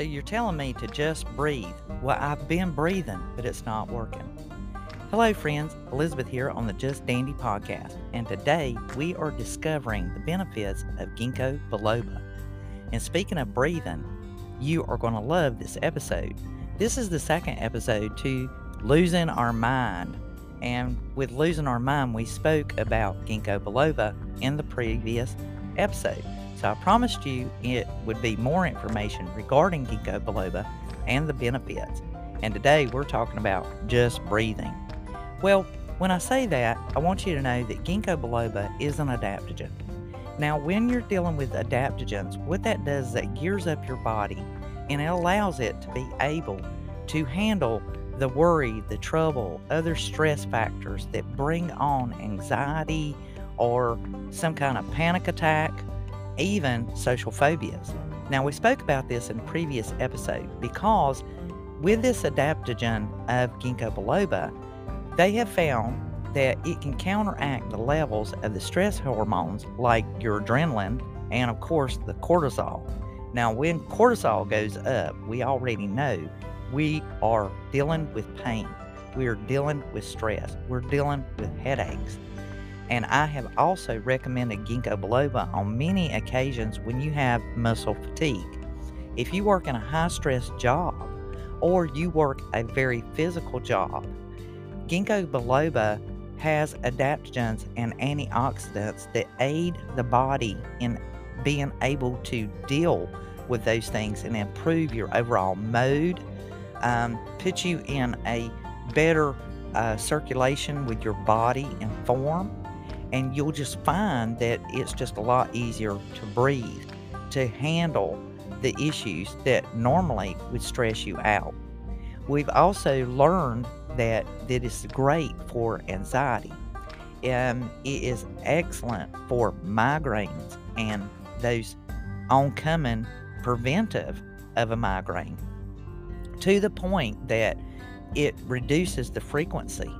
So you're telling me to just breathe. Well, I've been breathing, but it's not working. Hello, friends. Elizabeth here on the Just Dandy podcast, and today we are discovering the benefits of ginkgo biloba. And speaking of breathing, you are going to love this episode. This is the second episode to losing our mind. And with losing our mind, we spoke about ginkgo biloba in the previous episode. So I promised you it would be more information regarding ginkgo biloba and the benefits. And today we're talking about just breathing. Well, when I say that, I want you to know that ginkgo biloba is an adaptogen. Now, when you're dealing with adaptogens, what that does is that gears up your body and it allows it to be able to handle the worry, the trouble, other stress factors that bring on anxiety or some kind of panic attack, even social phobias. Now, we spoke about this in a previous episode because with this adaptogen of ginkgo biloba, they have found that it can counteract the levels of the stress hormones like your adrenaline and, of course, the cortisol. Now, when cortisol goes up, we already know we are dealing with pain. We are dealing with stress. We're dealing with headaches. And I have also recommended ginkgo biloba on many occasions when you have muscle fatigue. If you work in a high stress job or you work a very physical job, ginkgo biloba has adaptogens and antioxidants that aid the body in being able to deal with those things and improve your overall mood, um, put you in a better uh, circulation with your body and form, and you'll just find that it's just a lot easier to breathe, to handle the issues that normally would stress you out. We've also learned that that is great for anxiety. Um, it is excellent for migraines and those oncoming preventive of a migraine to the point that it reduces the frequency.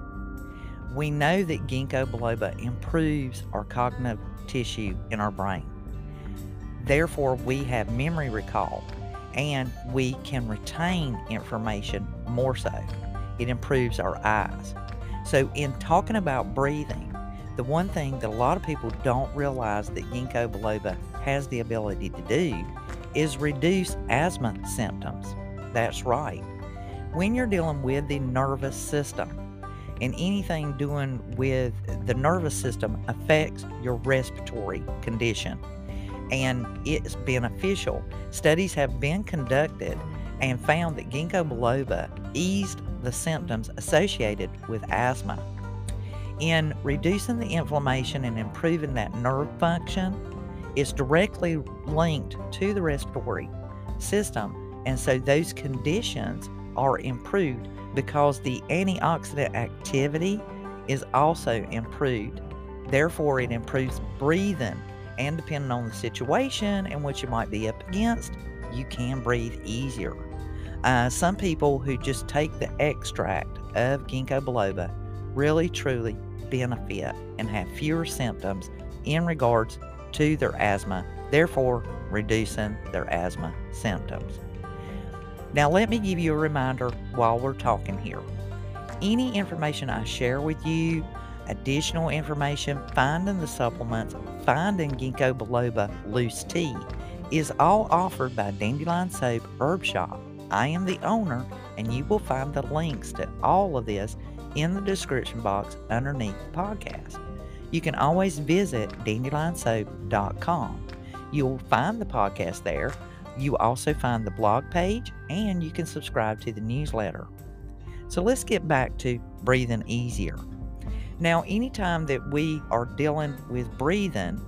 We know that ginkgo biloba improves our cognitive tissue in our brain. Therefore, we have memory recall and we can retain information more so. It improves our eyes. So, in talking about breathing, the one thing that a lot of people don't realize that ginkgo biloba has the ability to do is reduce asthma symptoms. That's right. When you're dealing with the nervous system, and anything doing with the nervous system affects your respiratory condition. And it's beneficial. Studies have been conducted and found that ginkgo biloba eased the symptoms associated with asthma. In reducing the inflammation and improving that nerve function, it's directly linked to the respiratory system. And so those conditions are improved because the antioxidant activity is also improved. Therefore, it improves breathing. And depending on the situation and what you might be up against, you can breathe easier. Uh, some people who just take the extract of ginkgo biloba really truly benefit and have fewer symptoms in regards to their asthma, therefore reducing their asthma symptoms. Now, let me give you a reminder while we're talking here. Any information I share with you, additional information, finding the supplements, finding ginkgo biloba loose tea, is all offered by Dandelion Soap Herb Shop. I am the owner, and you will find the links to all of this in the description box underneath the podcast. You can always visit dandelionsoap.com. You'll find the podcast there. You also find the blog page, and you can subscribe to the newsletter. So let's get back to breathing easier. Now, anytime that we are dealing with breathing,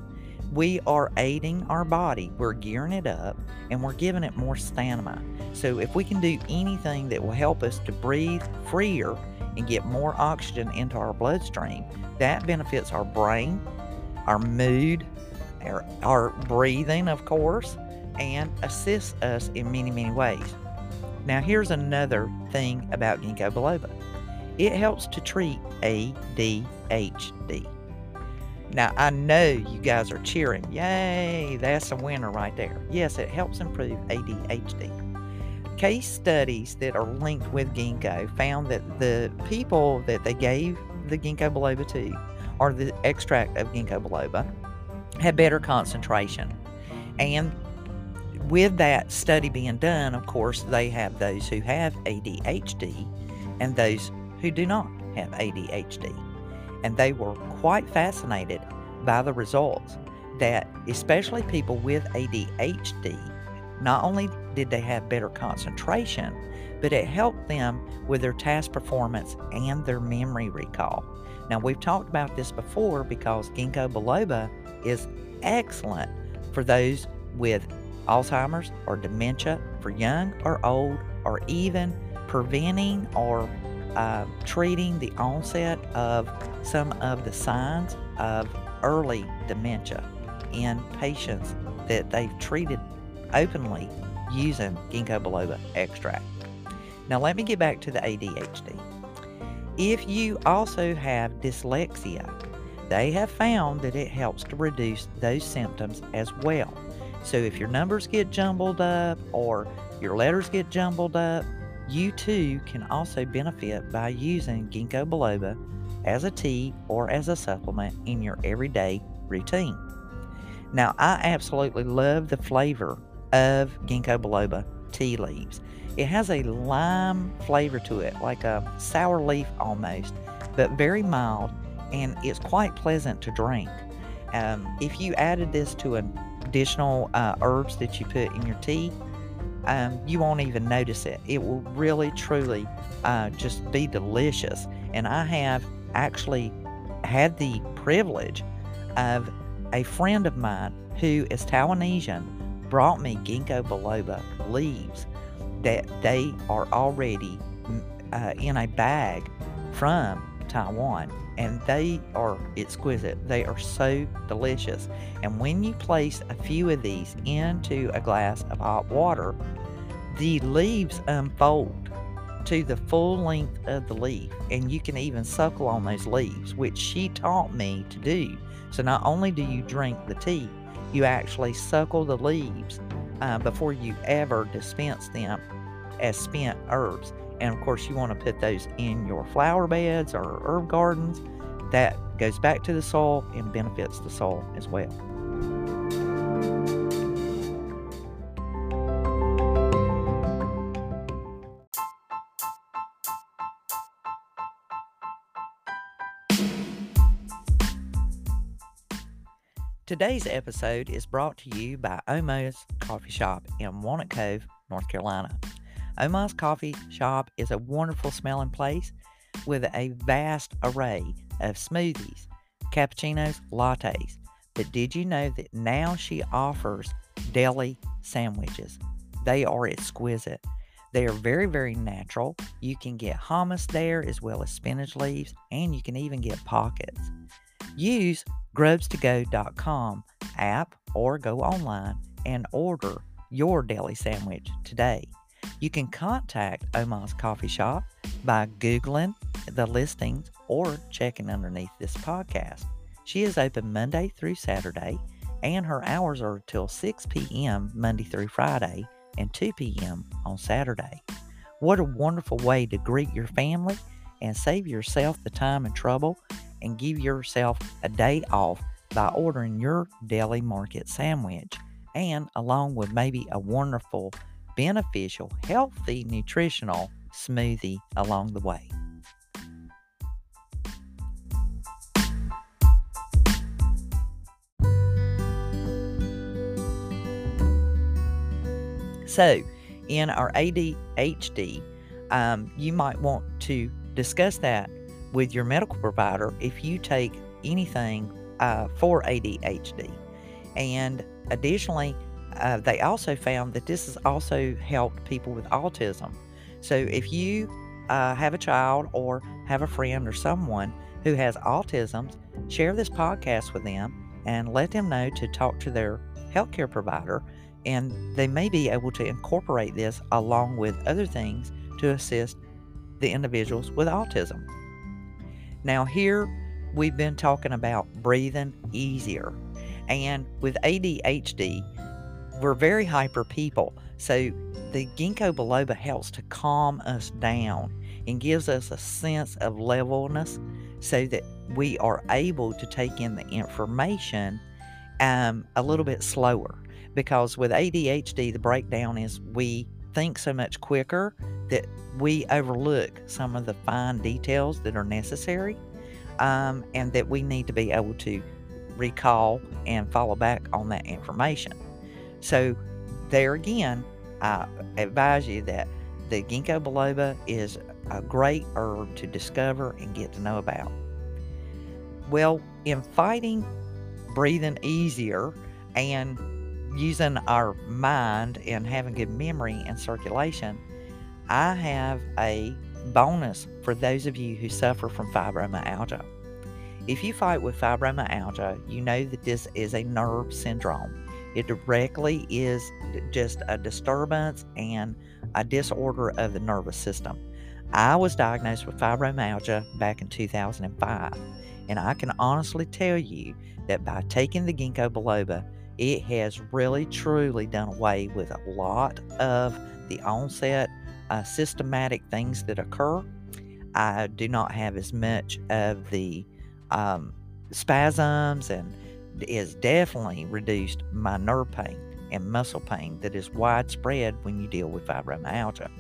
we are aiding our body. We're gearing it up and we're giving it more stamina. So, if we can do anything that will help us to breathe freer and get more oxygen into our bloodstream, that benefits our brain, our mood, our, our breathing, of course, and assists us in many, many ways. Now, here's another thing about ginkgo biloba it helps to treat ADHD. Now, I know you guys are cheering. Yay, that's a winner right there. Yes, it helps improve ADHD. case studies that are linked with ginkgo found that the people that they gave the ginkgo biloba to, or the extract of ginkgo biloba, had better concentration. And with that study being done, of course, they have those who have ADHD and those who do not have ADHD. And they were quite fascinated by the results that, especially people with ADHD, not only did they have better concentration, but it helped them with their task performance and their memory recall. Now, we've talked about this before because ginkgo biloba is excellent for those with Alzheimer's or dementia, for young or old, or even preventing or uh, treating the onset of some of the signs of early dementia in patients that they've treated openly using ginkgo biloba extract. Now, let me get back to the ADHD. If you also have dyslexia, they have found that it helps to reduce those symptoms as well. So, if your numbers get jumbled up or your letters get jumbled up, you too can also benefit by using ginkgo biloba as a tea or as a supplement in your everyday routine. Now, I absolutely love the flavor of ginkgo biloba tea leaves. It has a lime flavor to it, like a sour leaf almost, but very mild, and it's quite pleasant to drink. Um, if you added this to additional uh, herbs that you put in your tea, um, you won't even notice it. It will really, truly uh, just be delicious. And I have actually had the privilege of a friend of mine who is Taiwanesian brought me ginkgo biloba leaves that they are already uh, in a bag from Taiwan and they are exquisite. They are so delicious. And when you place a few of these into a glass of hot water, the leaves unfold to the full length of the leaf, and you can even suckle on those leaves, which she taught me to do. So not only do you drink the tea, you actually suckle the leaves uh, before you ever dispense them as spent herbs. And of course, you want to put those in your flower beds or herb gardens. That goes back to the soil and benefits the soil as well. Today's episode is brought to you by Oma's Coffee Shop in Walnut Cove, North Carolina. Oma's Coffee Shop is a wonderful smelling place with a vast array of smoothies, cappuccinos, lattes. But did you know that now she offers deli sandwiches? They are exquisite. They are very, very natural. You can get hummus there as well as spinach leaves, and you can even get pockets. Use grubstogo.com app or go online and order your deli sandwich today. You can contact Oma's Coffee Shop by Googling the listings or checking underneath this podcast. She is open Monday through Saturday, and her hours are till 6 p.m. Monday through Friday and 2 p.m. on Saturday. What a wonderful way to greet your family and save yourself the time and trouble and give yourself a day off by ordering your deli market sandwich and along with maybe a wonderful, beneficial, healthy, nutritional smoothie along the way. So, in our ADHD, um, you might want to discuss that with your medical provider if you take anything uh, for ADHD. And additionally, uh, they also found that this has also helped people with autism. So if you uh, have a child or have a friend or someone who has autism, share this podcast with them and let them know to talk to their healthcare provider. And they may be able to incorporate this along with other things to assist the individuals with autism. Now, here we've been talking about breathing easier. And with ADHD, we're very hyper people. So the ginkgo biloba helps to calm us down and gives us a sense of levelness so that we are able to take in the information um, a little bit slower. Because with ADHD, the breakdown is we think so much quicker that we overlook some of the fine details that are necessary um, and that we need to be able to recall and follow back on that information. So, there again, I advise you that the ginkgo biloba is a great herb to discover and get to know about. Well, in fighting breathing easier and using our mind and having good memory and circulation, I have a bonus for those of you who suffer from fibromyalgia. If you fight with fibromyalgia, you know that this is a nerve syndrome. It directly is just a disturbance and a disorder of the nervous system. I was diagnosed with fibromyalgia back in 2005, and I can honestly tell you that by taking the ginkgo biloba, it has really truly done away with a lot of the onset uh, systematic things that occur. I do not have as much of the um, spasms and is definitely reduced my nerve pain and muscle pain that is widespread when you deal with fibromyalgia.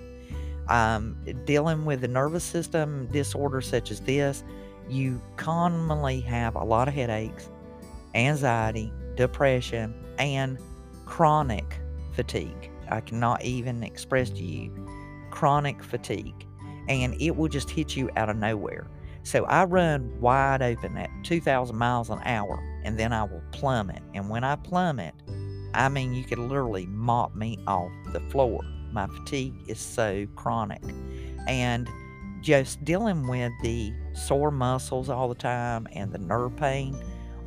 Um, dealing with the nervous system disorders such as this, you commonly have a lot of headaches, anxiety, depression, and chronic fatigue. I cannot even express to you chronic fatigue, and it will just hit you out of nowhere. So I run wide open at 2,000 miles an hour, and then I will plummet. And when I plummet, I mean, you could literally mop me off the floor. My fatigue is so chronic. And just dealing with the sore muscles all the time and the nerve pain,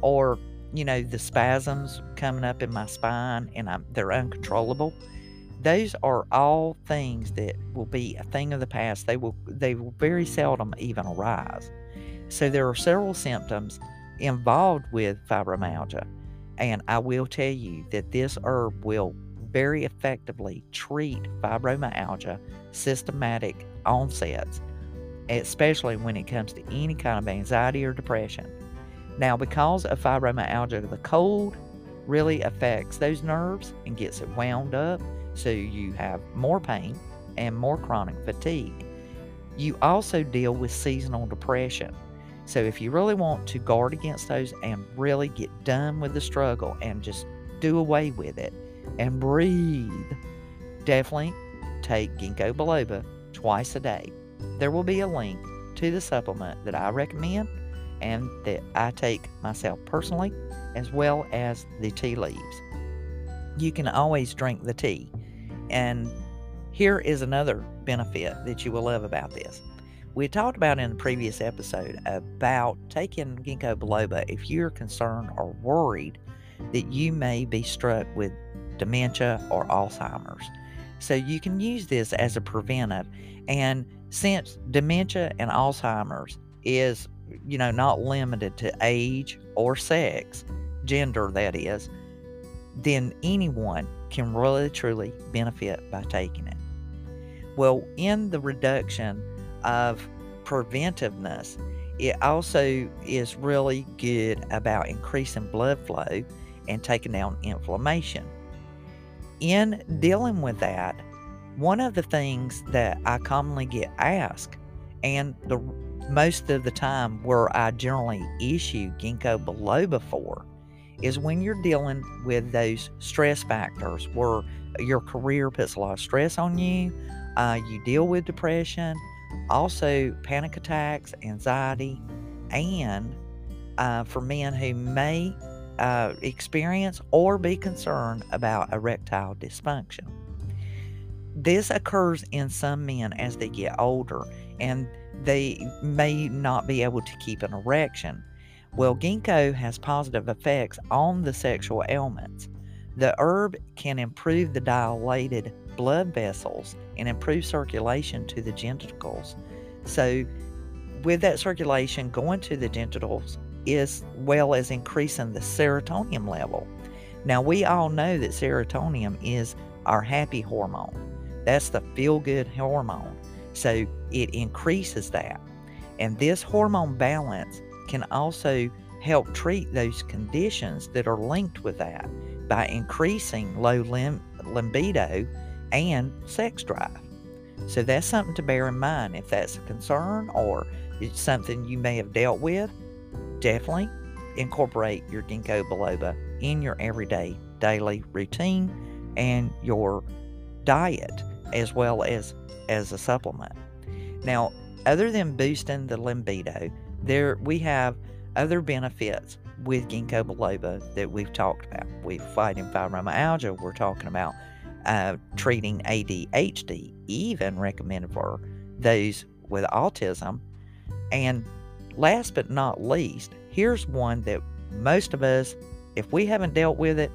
or you know, the spasms coming up in my spine and I'm, they're uncontrollable. Those are all things that will be a thing of the past. They will they will very seldom even arise. So there are several symptoms involved with fibromyalgia, and I will tell you that this herb will very effectively treat fibromyalgia systematic onsets, especially when it comes to any kind of anxiety or depression. Now, because of fibromyalgia, the cold really affects those nerves and gets it wound up, so you have more pain and more chronic fatigue. You also deal with seasonal depression. So, if you really want to guard against those and really get done with the struggle and just do away with it and breathe, definitely take ginkgo biloba twice a day. There will be a link to the supplement that I recommend and that I take myself personally, as well as the tea leaves. You can always drink the tea. And here is another benefit that you will love about this. We talked about in the previous episode about taking ginkgo biloba if you're concerned or worried that you may be struck with dementia or Alzheimer's. So you can use this as a preventive. And since dementia and Alzheimer's is you know, not limited to age or sex, gender that is, then anyone can really truly benefit by taking it. Well, in the reduction of preventiveness, it also is really good about increasing blood flow and taking down inflammation. In dealing with that, one of the things that I commonly get asked, and the most of the time where I generally issue ginkgo biloba for is when you're dealing with those stress factors where your career puts a lot of stress on you, uh, you deal with depression, also panic attacks, anxiety, and uh, for men who may uh, experience or be concerned about erectile dysfunction. This occurs in some men as they get older, and they may not be able to keep an erection. Well, ginkgo has positive effects on the sexual ailments. The herb can improve the dilated blood vessels and improve circulation to the genitals. So, with that circulation going to the genitals, as well as increasing the serotonin level. Now, we all know that serotonin is our happy hormone. That's the feel good hormone. So it increases that. And this hormone balance can also help treat those conditions that are linked with that by increasing low lim- libido and sex drive. So that's something to bear in mind. If that's a concern or it's something you may have dealt with, definitely incorporate your ginkgo biloba in your everyday daily routine and your diet as well as as a supplement. Now, other than boosting the libido, there we have other benefits with ginkgo biloba that we've talked about. We're fighting fibromyalgia. We're talking about uh, treating ADHD, even recommended for those with autism. And last but not least, here's one that most of us, if we haven't dealt with it,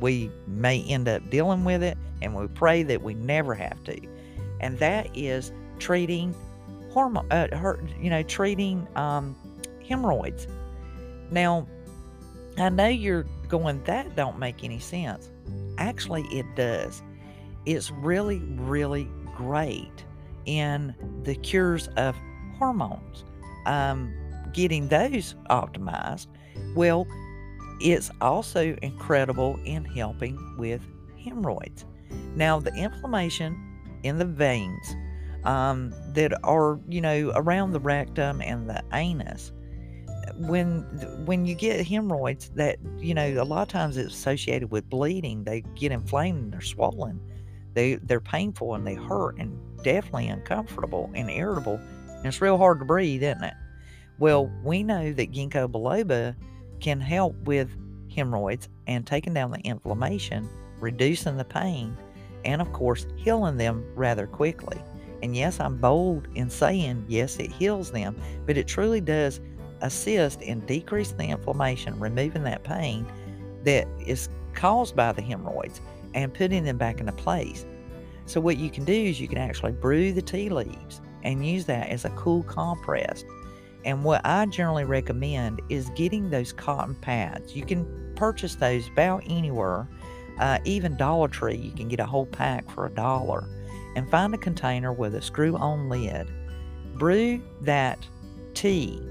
we may end up dealing with it, and we pray that we never have to. And that is treating hormone, uh, her, you know, treating um, hemorrhoids. Now, I know you're going, that don't make any sense. Actually, it does. It's really, really great in the cures of hormones. Um, getting those optimized. Well, it's also incredible in helping with hemorrhoids. Now, the inflammation in the veins um, that are, you know, around the rectum and the anus, when when you get hemorrhoids, that you know, a lot of times it's associated with bleeding. They get inflamed and they're swollen. They they're painful and they hurt and definitely uncomfortable and irritable. And it's real hard to breathe, isn't it? Well, we know that ginkgo biloba can help with hemorrhoids and taking down the inflammation, reducing the pain, and of course, healing them rather quickly. And yes, I'm bold in saying yes, it heals them, but it truly does assist in decreasing the inflammation, removing that pain that is caused by the hemorrhoids, and putting them back into place. So, what you can do is you can actually brew the tea leaves and use that as a cool compress and what I generally recommend is getting those cotton pads. You can purchase those about anywhere, uh, even Dollar Tree. You can get a whole pack for a dollar and find a container with a screw on lid. Brew that tea,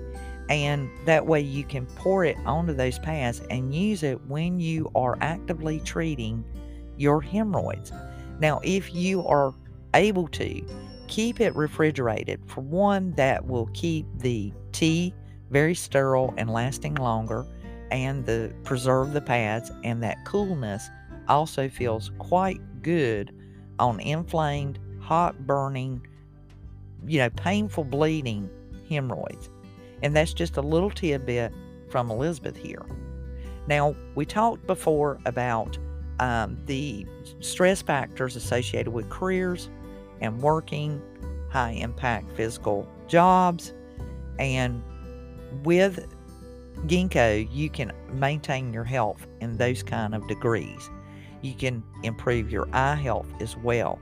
and that way you can pour it onto those pads and use it when you are actively treating your hemorrhoids. Now, if you are able to, keep it refrigerated. For one, that will keep the tea very sterile and lasting longer, and the preserve the pads, and that coolness also feels quite good on inflamed, hot burning, you know, painful bleeding hemorrhoids. And that's just a little tidbit from Elizabeth here. Now, we talked before about um, the stress factors associated with careers and working high impact physical jobs. And with ginkgo, you can maintain your health in those kind of degrees. You can improve your eye health as well.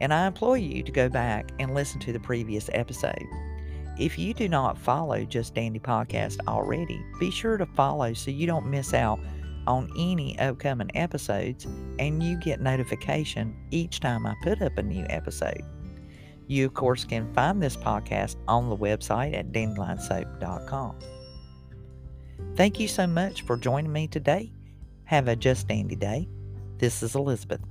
And I implore you to go back and listen to the previous episode. If you do not follow Just Dandy Podcast already, be sure to follow so you don't miss out on any upcoming episodes and you get notification each time I put up a new episode. You, of course, can find this podcast on the website at dandelionsoap.com. Thank you so much for joining me today. Have a just dandy day. This is Elizabeth.